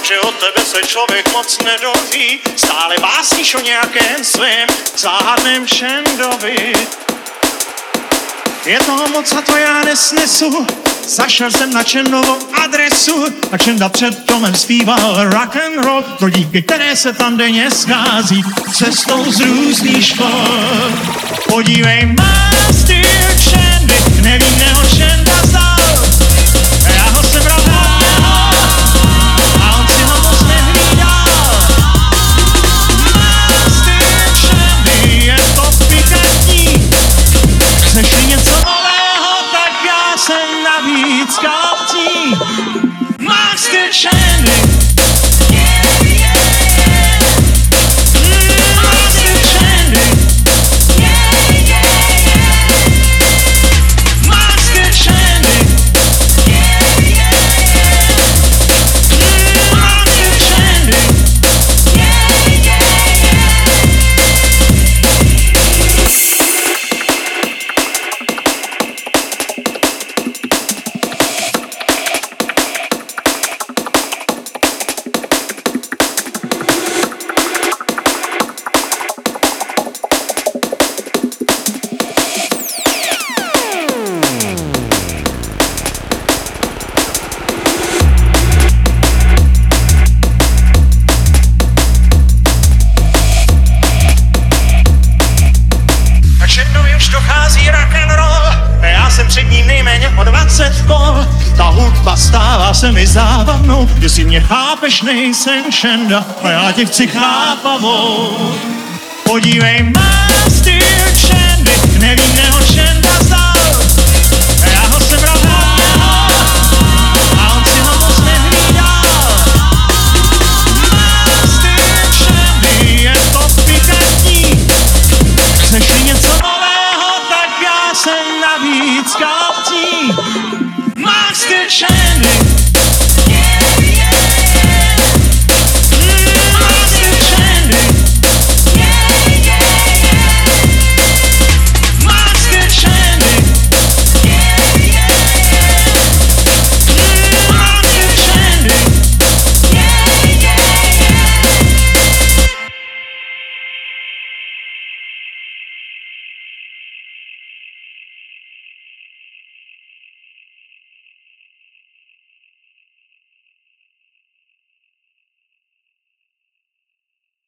jenomže od tebe se člověk moc nedoví. Stále básníš o nějakém svém záhadném šendovi. Je toho moc a to já nesnesu, Zašel jsem na Čendovou adresu a Čenda před domem zpíval rock and roll, to díky které se tam denně schází cestou z různých škol. Podívej, mám styl shining Černovi už dochází rock and roll já jsem před ním nejméně o 20 kol. Ta hudba stává se mi zábavnou, jestli mě chápeš, nejsem šenda a já tě chci chápavou. Podívej, mám styl čendy, nevím, kde tak já